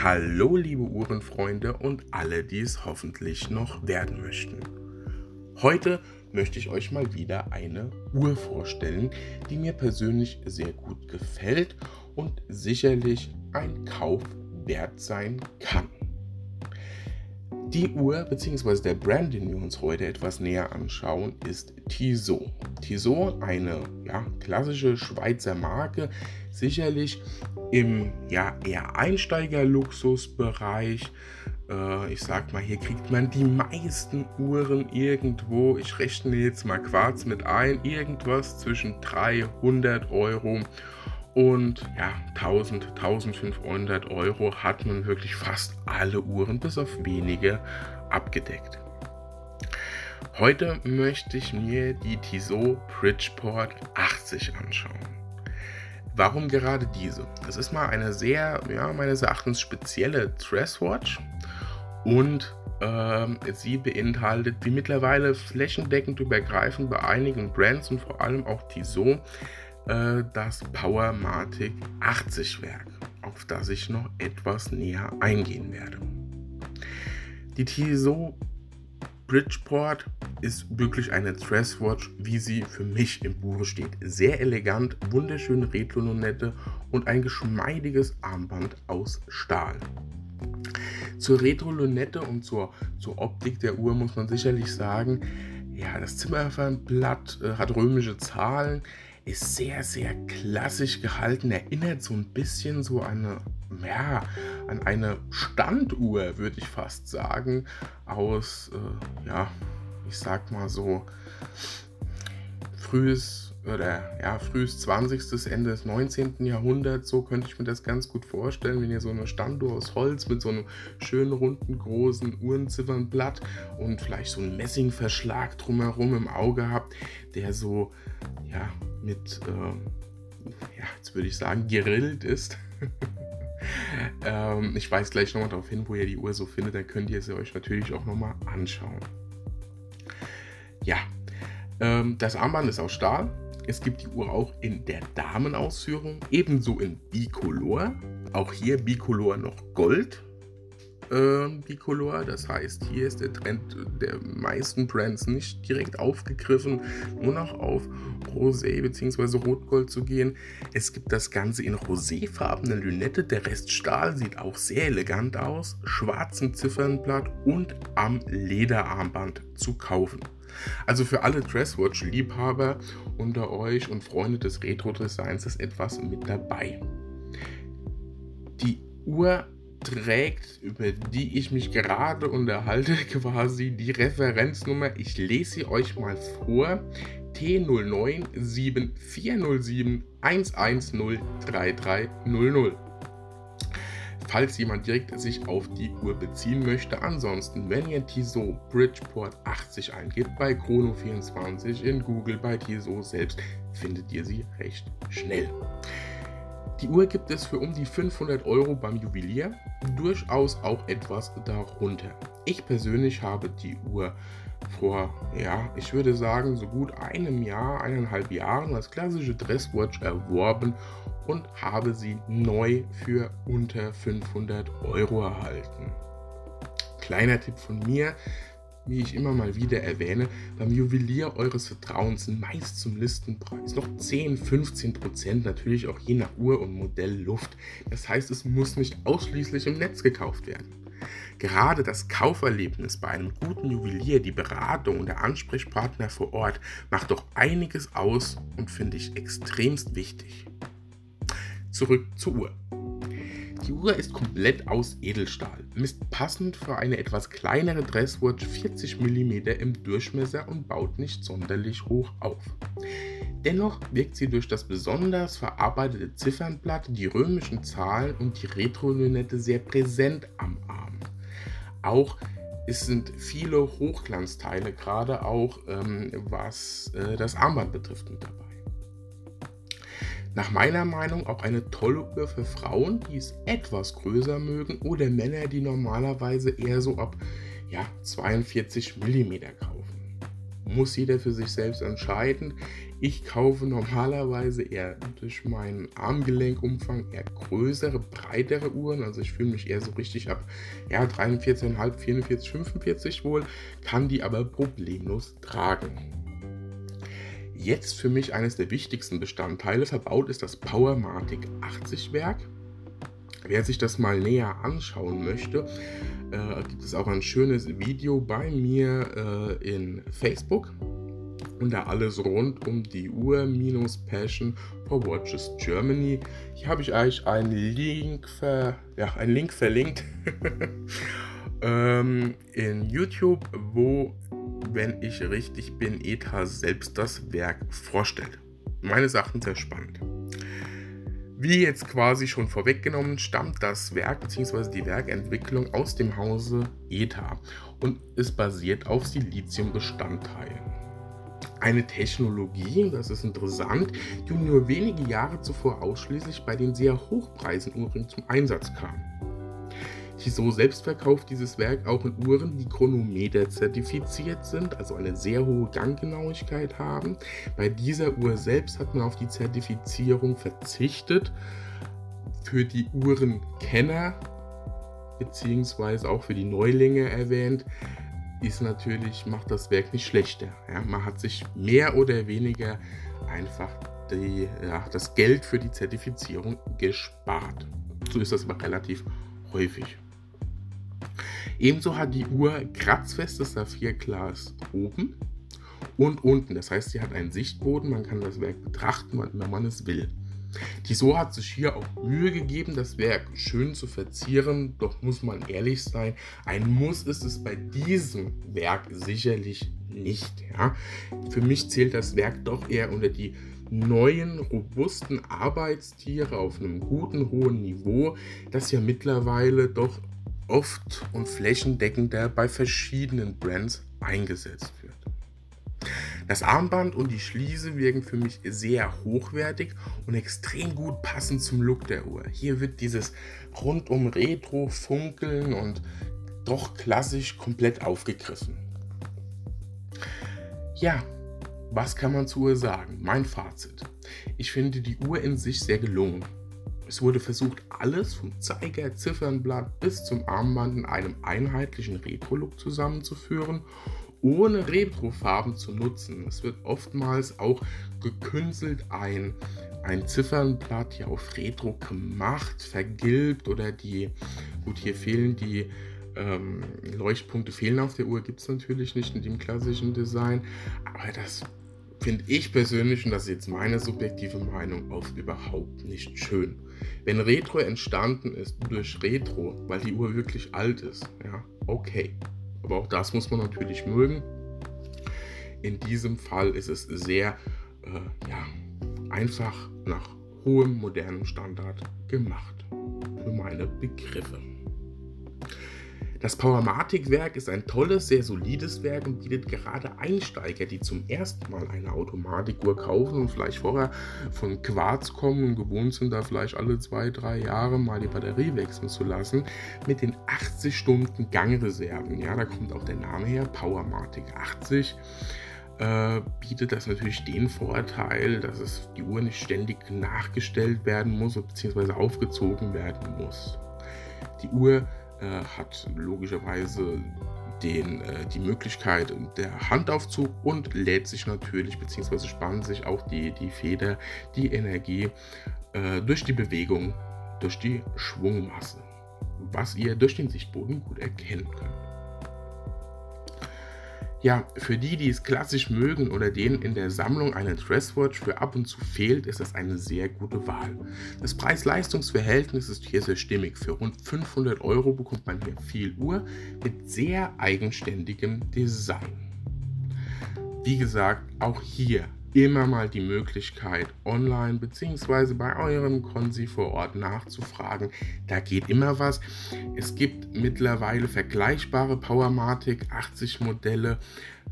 Hallo liebe Uhrenfreunde und alle, die es hoffentlich noch werden möchten. Heute möchte ich euch mal wieder eine Uhr vorstellen, die mir persönlich sehr gut gefällt und sicherlich ein Kauf wert sein kann. Die Uhr bzw. der Brand, den wir uns heute etwas näher anschauen, ist Tissot. Tissot, eine ja, klassische Schweizer Marke, sicherlich im ja, eher Einsteiger-Luxusbereich. Äh, ich sag mal, hier kriegt man die meisten Uhren irgendwo. Ich rechne jetzt mal Quarz mit ein, irgendwas zwischen 300 Euro und ja, 1000, 1500 Euro hat man wirklich fast alle Uhren bis auf wenige abgedeckt. Heute möchte ich mir die Tissot Bridgeport 80 anschauen. Warum gerade diese? Das ist mal eine sehr, ja, meines Erachtens spezielle Dresswatch und ähm, sie beinhaltet, wie mittlerweile flächendeckend übergreifend bei einigen Brands und vor allem auch Tissot, äh, das Powermatic 80 Werk, auf das ich noch etwas näher eingehen werde. Die Tissot Bridgeport ist wirklich eine Dresswatch, wie sie für mich im Buche steht. Sehr elegant, wunderschöne Retro-Lunette und ein geschmeidiges Armband aus Stahl. Zur Retro-Lunette und zur, zur Optik der Uhr muss man sicherlich sagen, ja, das Zimmerfernblatt äh, hat römische Zahlen, ist sehr, sehr klassisch gehalten, erinnert so ein bisschen so eine, ja, an eine Standuhr, würde ich fast sagen, aus, äh, ja, ich sag mal so, frühes oder ja, frühes 20., Ende des 19. Jahrhunderts, so könnte ich mir das ganz gut vorstellen, wenn ihr so eine Standuhr aus Holz mit so einem schönen runden großen Uhrenziffernblatt und vielleicht so einen Messingverschlag drumherum im Auge habt, der so ja mit äh, ja, jetzt würde ich sagen, gerillt ist. ähm, ich weise gleich nochmal darauf hin, wo ihr die Uhr so findet, dann könnt ihr sie euch natürlich auch nochmal anschauen. Ja, ähm, das Armband ist aus Stahl. Es gibt die Uhr auch in der Damenausführung, ebenso in Bicolor. Auch hier Bicolor noch Gold. Äh, Bicolor, das heißt, hier ist der Trend der meisten Brands nicht direkt aufgegriffen, nur noch auf Rosé bzw. Rotgold zu gehen. Es gibt das Ganze in roséfarbene Lünette, der Rest Stahl sieht auch sehr elegant aus, schwarzem Ziffernblatt und am Lederarmband zu kaufen. Also für alle Dresswatch-Liebhaber unter euch und Freunde des Retro-Designs ist etwas mit dabei. Die Uhr trägt, über die ich mich gerade unterhalte, quasi die Referenznummer. Ich lese sie euch mal vor. T09 7407 110 3300 falls jemand direkt sich auf die Uhr beziehen möchte. Ansonsten, wenn ihr Tissot Bridgeport 80 eingebt bei Chrono24 in Google bei Tissot selbst, findet ihr sie recht schnell. Die Uhr gibt es für um die 500 Euro beim Juwelier, durchaus auch etwas darunter. Ich persönlich habe die Uhr vor, ja, ich würde sagen, so gut einem Jahr, eineinhalb Jahren als klassische Dresswatch erworben und habe sie neu für unter 500 Euro erhalten. Kleiner Tipp von mir, wie ich immer mal wieder erwähne, beim Juwelier eures Vertrauens sind meist zum Listenpreis noch 10, 15 Prozent, natürlich auch je nach Uhr und Modell Luft. Das heißt, es muss nicht ausschließlich im Netz gekauft werden. Gerade das Kauferlebnis bei einem guten Juwelier, die Beratung und der Ansprechpartner vor Ort macht doch einiges aus und finde ich extremst wichtig. Zurück zur Uhr. Die Uhr ist komplett aus Edelstahl, misst passend für eine etwas kleinere Dresswatch 40 mm im Durchmesser und baut nicht sonderlich hoch auf. Dennoch wirkt sie durch das besonders verarbeitete Ziffernblatt, die römischen Zahlen und die Retro-Lünette sehr präsent am Arm. Auch es sind viele Hochglanzteile, gerade auch ähm, was äh, das Armband betrifft, mit dabei. Nach meiner Meinung auch eine tolle Uhr für Frauen, die es etwas größer mögen oder Männer, die normalerweise eher so ab ja, 42 mm kaufen. Muss jeder für sich selbst entscheiden. Ich kaufe normalerweise eher durch meinen Armgelenkumfang eher größere, breitere Uhren. Also ich fühle mich eher so richtig ab ja, 43,5, 44, 45 wohl, kann die aber problemlos tragen. Jetzt für mich eines der wichtigsten Bestandteile verbaut ist das Powermatic 80 Werk. Wer sich das mal näher anschauen möchte, äh, gibt es auch ein schönes Video bei mir äh, in Facebook. Und da alles rund um die Uhr minus Passion for Watches Germany. Hier habe ich euch einen Link, ver, ja, einen Link verlinkt ähm, in YouTube, wo, wenn ich richtig bin, ETA selbst das Werk vorstellt. Meine Sachen sehr spannend. Wie jetzt quasi schon vorweggenommen, stammt das Werk bzw. die Werkentwicklung aus dem Hause ETA und ist basiert auf Siliziumbestandteilen. Eine Technologie, das ist interessant, die nur wenige Jahre zuvor ausschließlich bei den sehr hochpreisigen Uhren zum Einsatz kam. Tissot selbst verkauft dieses Werk auch in Uhren, die Chronometer zertifiziert sind, also eine sehr hohe Ganggenauigkeit haben. Bei dieser Uhr selbst hat man auf die Zertifizierung verzichtet. Für die Uhrenkenner beziehungsweise auch für die Neulinge erwähnt, ist natürlich, macht das Werk nicht schlechter. Ja, man hat sich mehr oder weniger einfach die, ja, das Geld für die Zertifizierung gespart. So ist das aber relativ häufig. Ebenso hat die Uhr kratzfestes Saphirglas oben und unten. Das heißt, sie hat einen Sichtboden, man kann das Werk betrachten, wenn man es will. Tissot hat sich hier auch Mühe gegeben, das Werk schön zu verzieren, doch muss man ehrlich sein, ein Muss ist es bei diesem Werk sicherlich nicht. Ja? Für mich zählt das Werk doch eher unter die neuen, robusten Arbeitstiere auf einem guten, hohen Niveau, das ja mittlerweile doch oft und flächendeckender bei verschiedenen Brands eingesetzt wird. Das Armband und die Schließe wirken für mich sehr hochwertig und extrem gut passend zum Look der Uhr. Hier wird dieses rundum Retro funkeln und doch klassisch komplett aufgegriffen. Ja, was kann man zur Uhr sagen? Mein Fazit. Ich finde die Uhr in sich sehr gelungen. Es wurde versucht, alles vom Zeiger, Ziffernblatt bis zum Armband in einem einheitlichen Retro-Look zusammenzuführen, ohne Retro-Farben zu nutzen. Es wird oftmals auch gekünstelt ein, ein Ziffernblatt hier auf Retro gemacht, vergilbt oder die, gut, hier fehlen die ähm, Leuchtpunkte fehlen auf der Uhr, gibt es natürlich nicht in dem klassischen Design, aber das finde ich persönlich, und das ist jetzt meine subjektive Meinung, oft überhaupt nicht schön. Wenn Retro entstanden ist durch Retro, weil die Uhr wirklich alt ist, ja, okay. Aber auch das muss man natürlich mögen. In diesem Fall ist es sehr, äh, ja, einfach nach hohem modernem Standard gemacht. Für meine Begriffe. Das Powermatic-Werk ist ein tolles, sehr solides Werk und bietet gerade Einsteiger, die zum ersten Mal eine Automatikuhr kaufen und vielleicht vorher von Quarz kommen und gewohnt sind, da vielleicht alle zwei, drei Jahre mal die Batterie wechseln zu lassen, mit den 80 Stunden Gangreserven. Ja, da kommt auch der Name her, Powermatic 80. Äh, bietet das natürlich den Vorteil, dass es die Uhr nicht ständig nachgestellt werden muss bzw. aufgezogen werden muss. Die Uhr äh, hat logischerweise den, äh, die Möglichkeit der Handaufzug und lädt sich natürlich bzw. spannt sich auch die, die Feder, die Energie äh, durch die Bewegung, durch die Schwungmasse, was ihr durch den Sichtboden gut erkennen könnt. Ja, für die, die es klassisch mögen oder denen in der Sammlung eine Dresswatch für ab und zu fehlt, ist das eine sehr gute Wahl. Das Preis-Leistungs-Verhältnis ist hier sehr stimmig. Für rund 500 Euro bekommt man hier viel Uhr mit sehr eigenständigem Design. Wie gesagt, auch hier immer mal die Möglichkeit, online bzw. bei eurem Konsi vor Ort nachzufragen. Da geht immer was. Es gibt mittlerweile vergleichbare Powermatic 80 Modelle.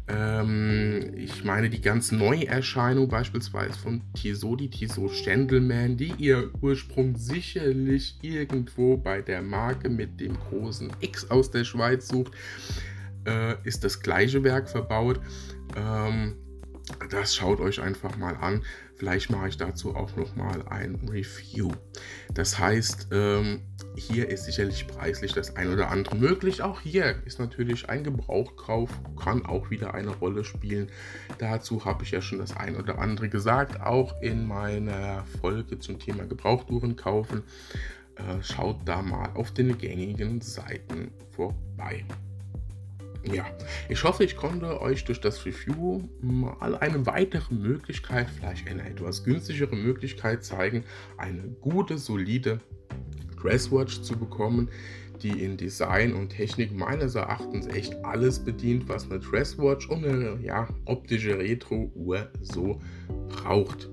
Ähm, ich meine die ganz Neuerscheinung beispielsweise von Tissot, die Tissot Gentleman, die ihr Ursprung sicherlich irgendwo bei der Marke mit dem großen X aus der Schweiz sucht, äh, ist das gleiche Werk verbaut. Ähm, das schaut euch einfach mal an. Vielleicht mache ich dazu auch noch mal ein Review. Das heißt, ähm, hier ist sicherlich preislich das ein oder andere möglich. Auch hier ist natürlich ein Gebrauchkauf, kann auch wieder eine Rolle spielen. Dazu habe ich ja schon das ein oder andere gesagt, auch in meiner Folge zum Thema Gebrauchtouren kaufen. Äh, schaut da mal auf den gängigen Seiten vorbei. Ja, ich hoffe, ich konnte euch durch das Review mal eine weitere Möglichkeit, vielleicht eine etwas günstigere Möglichkeit zeigen, eine gute, solide Dresswatch zu bekommen, die in Design und Technik meines Erachtens echt alles bedient, was eine Dresswatch und eine ja, optische Retro-Uhr so braucht.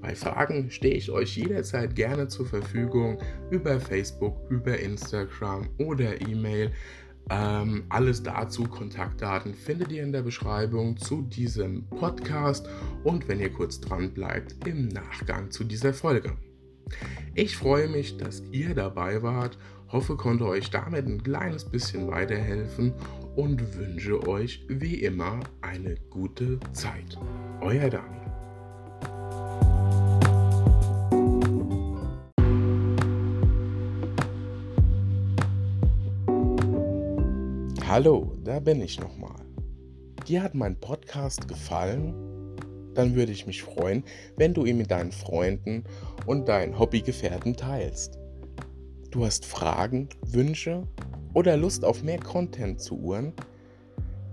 Bei Fragen stehe ich euch jederzeit gerne zur Verfügung über Facebook, über Instagram oder E-Mail. Ähm, alles dazu, Kontaktdaten findet ihr in der Beschreibung zu diesem Podcast und wenn ihr kurz dran bleibt, im Nachgang zu dieser Folge. Ich freue mich, dass ihr dabei wart, hoffe, konnte euch damit ein kleines bisschen weiterhelfen und wünsche euch wie immer eine gute Zeit. Euer Daniel. Hallo, da bin ich nochmal. Dir hat mein Podcast gefallen? Dann würde ich mich freuen, wenn du ihn mit deinen Freunden und deinen Hobbygefährten teilst. Du hast Fragen, Wünsche oder Lust auf mehr Content zu Uhren?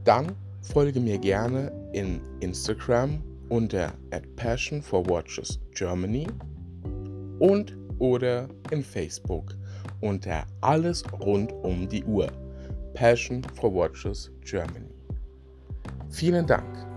Dann folge mir gerne in Instagram unter at Passion for Watches Germany und oder in Facebook unter Alles rund um die Uhr. Passion for Watches Germany. Vielen Dank.